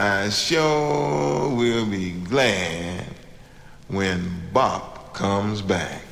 I sure will be glad when Bop comes back.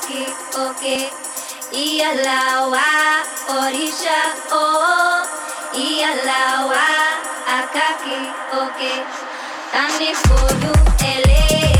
Akaki oke Iyalawa orisha o Iyalawa akaki oke Tani fodu ele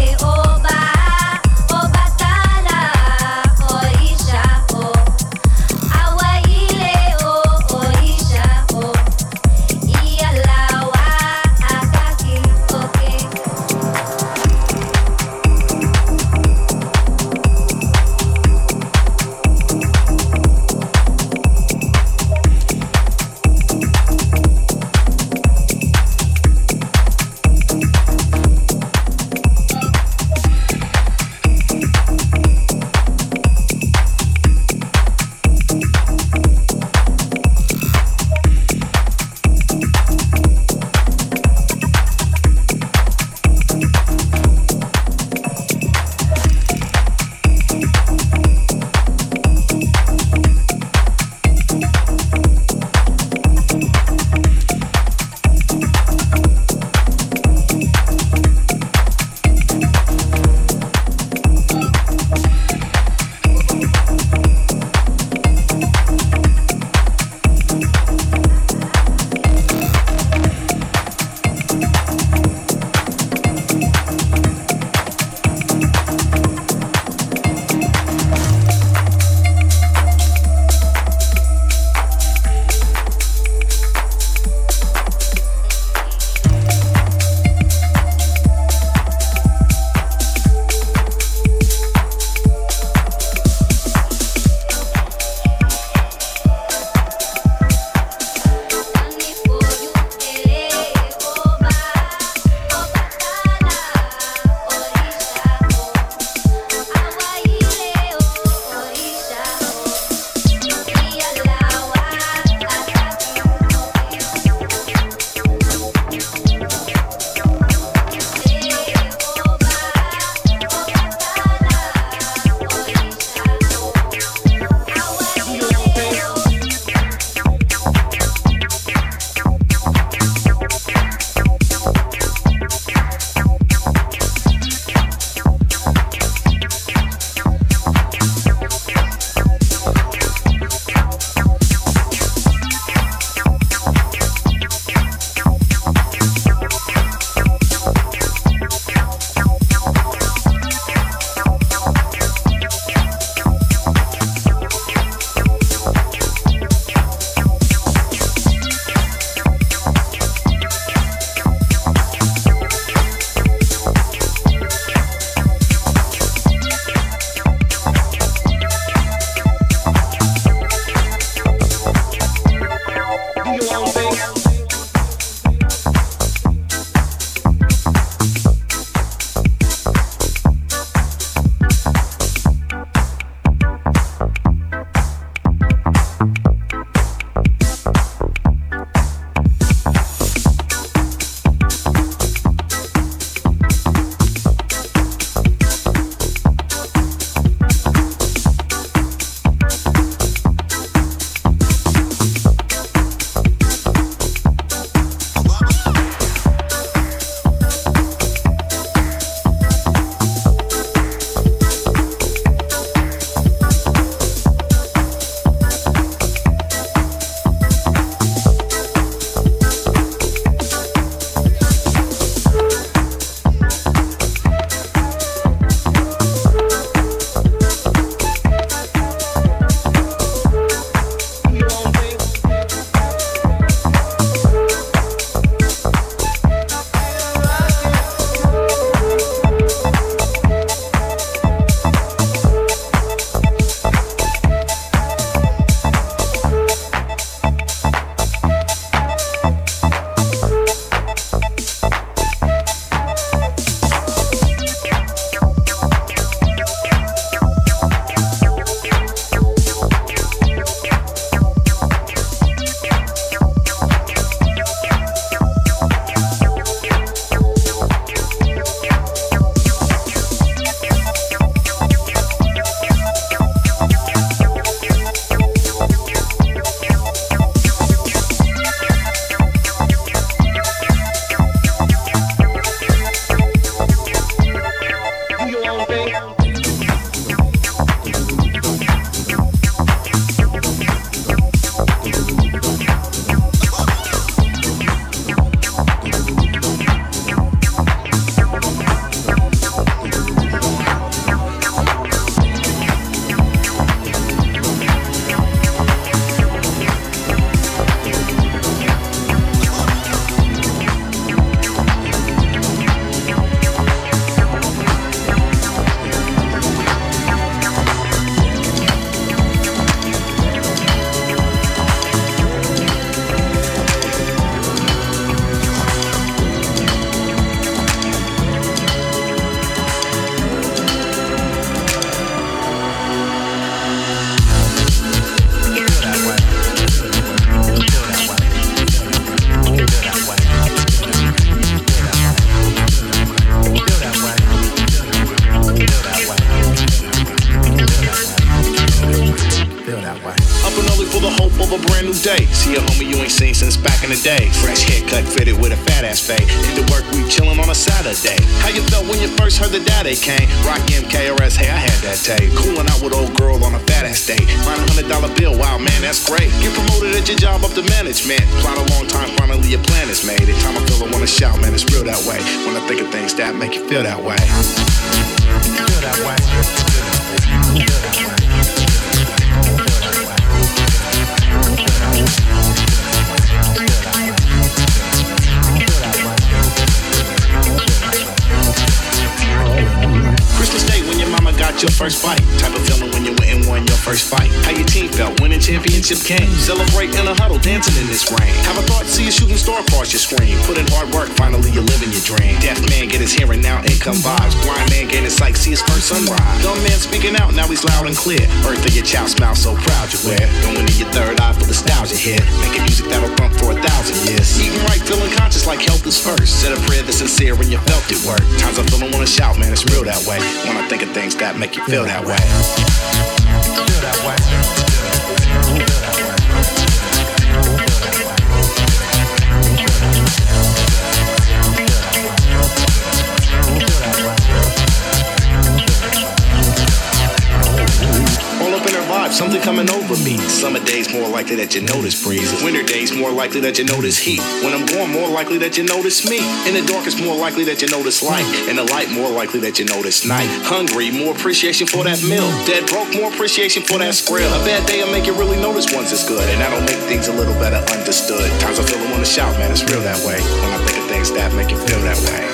likely that you notice breezes. Winter days, more likely that you notice heat. When I'm born, more likely that you notice me. In the dark, it's more likely that you notice light. In the light, more likely that you notice night. Hungry, more appreciation for that meal. Dead broke, more appreciation for that skrill. A bad day, I make you really notice once it's good. And I don't make things a little better understood. Times I feel I wanna shout, man, it's real that way. When I think of things that make you feel that way.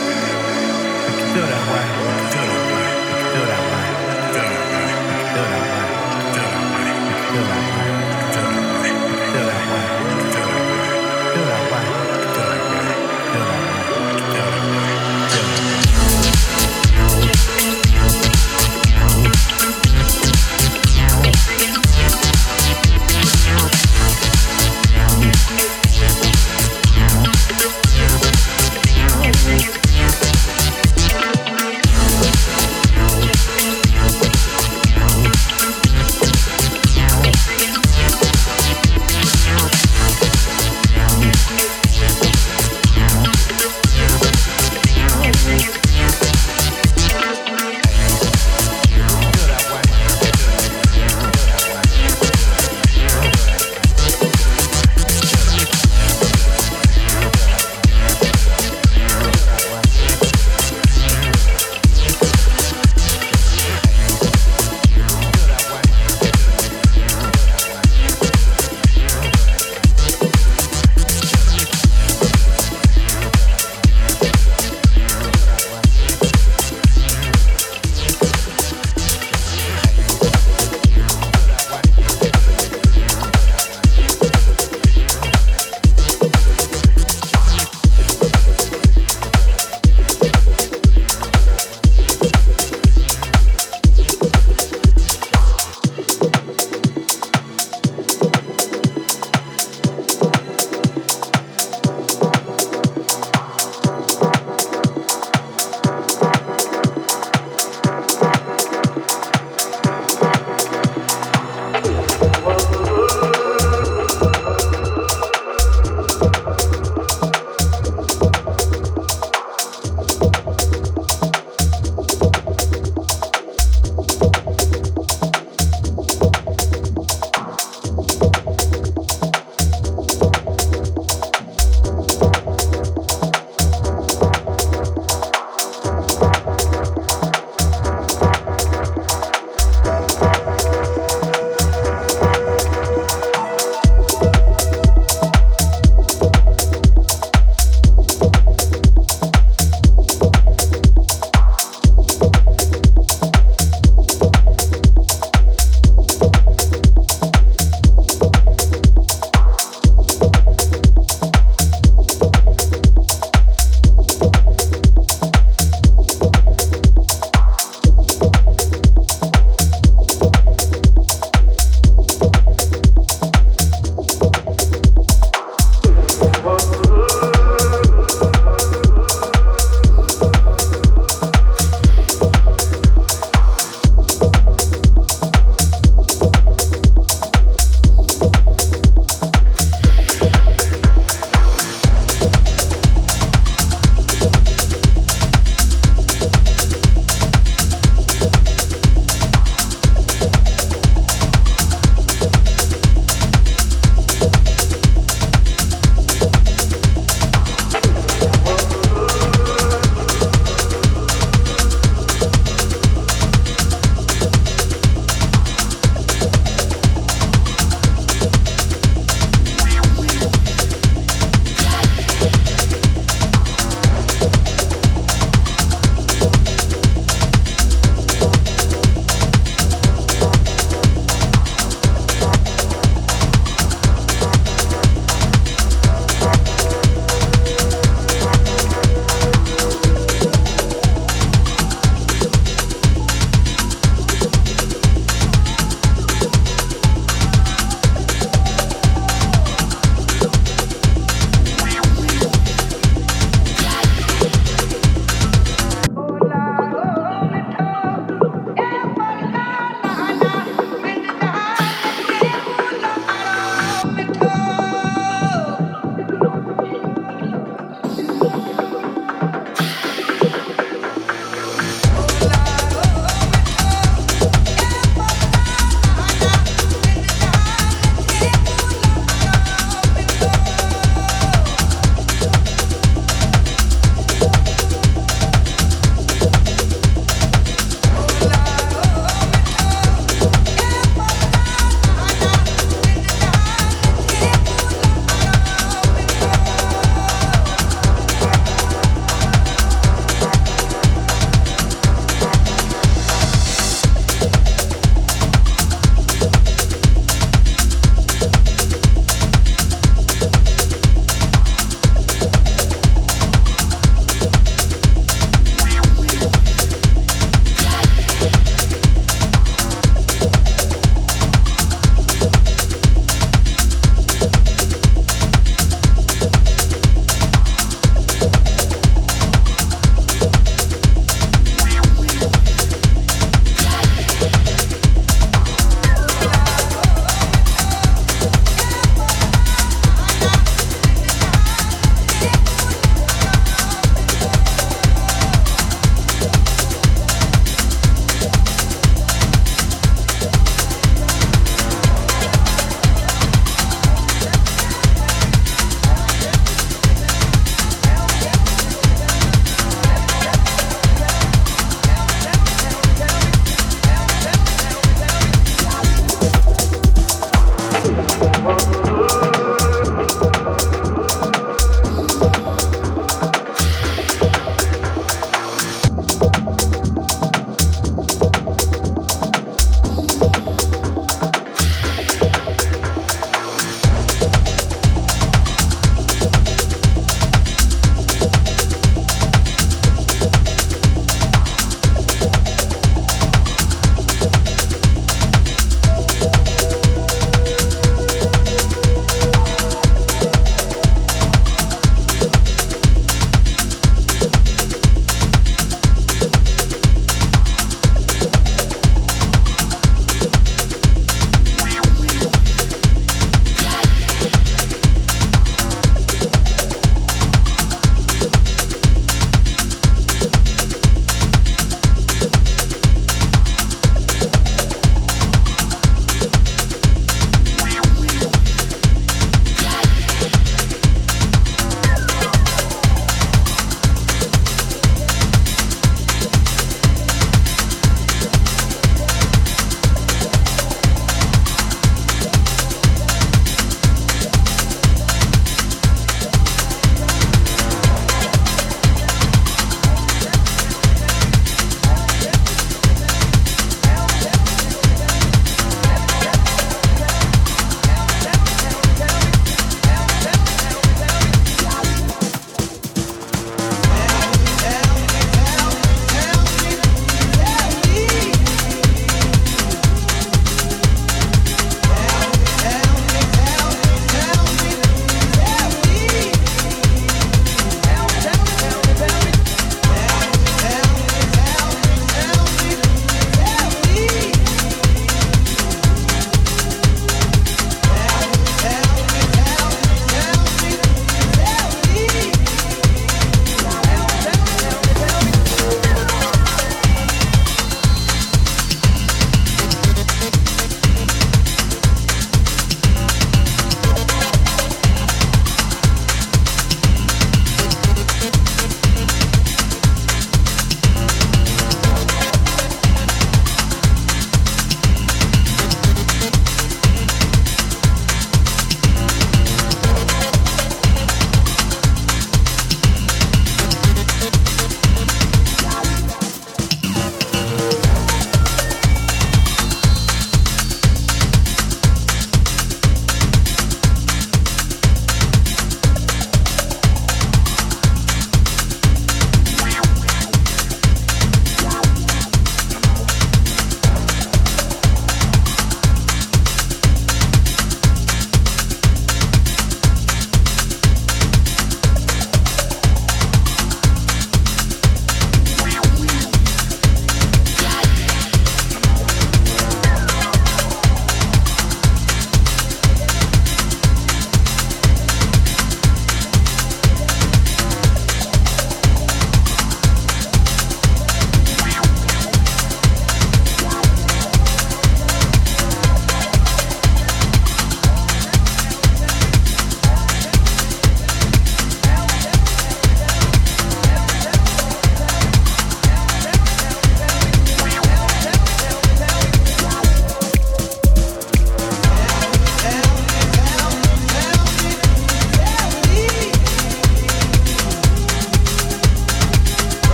Feel that way. Feel that way.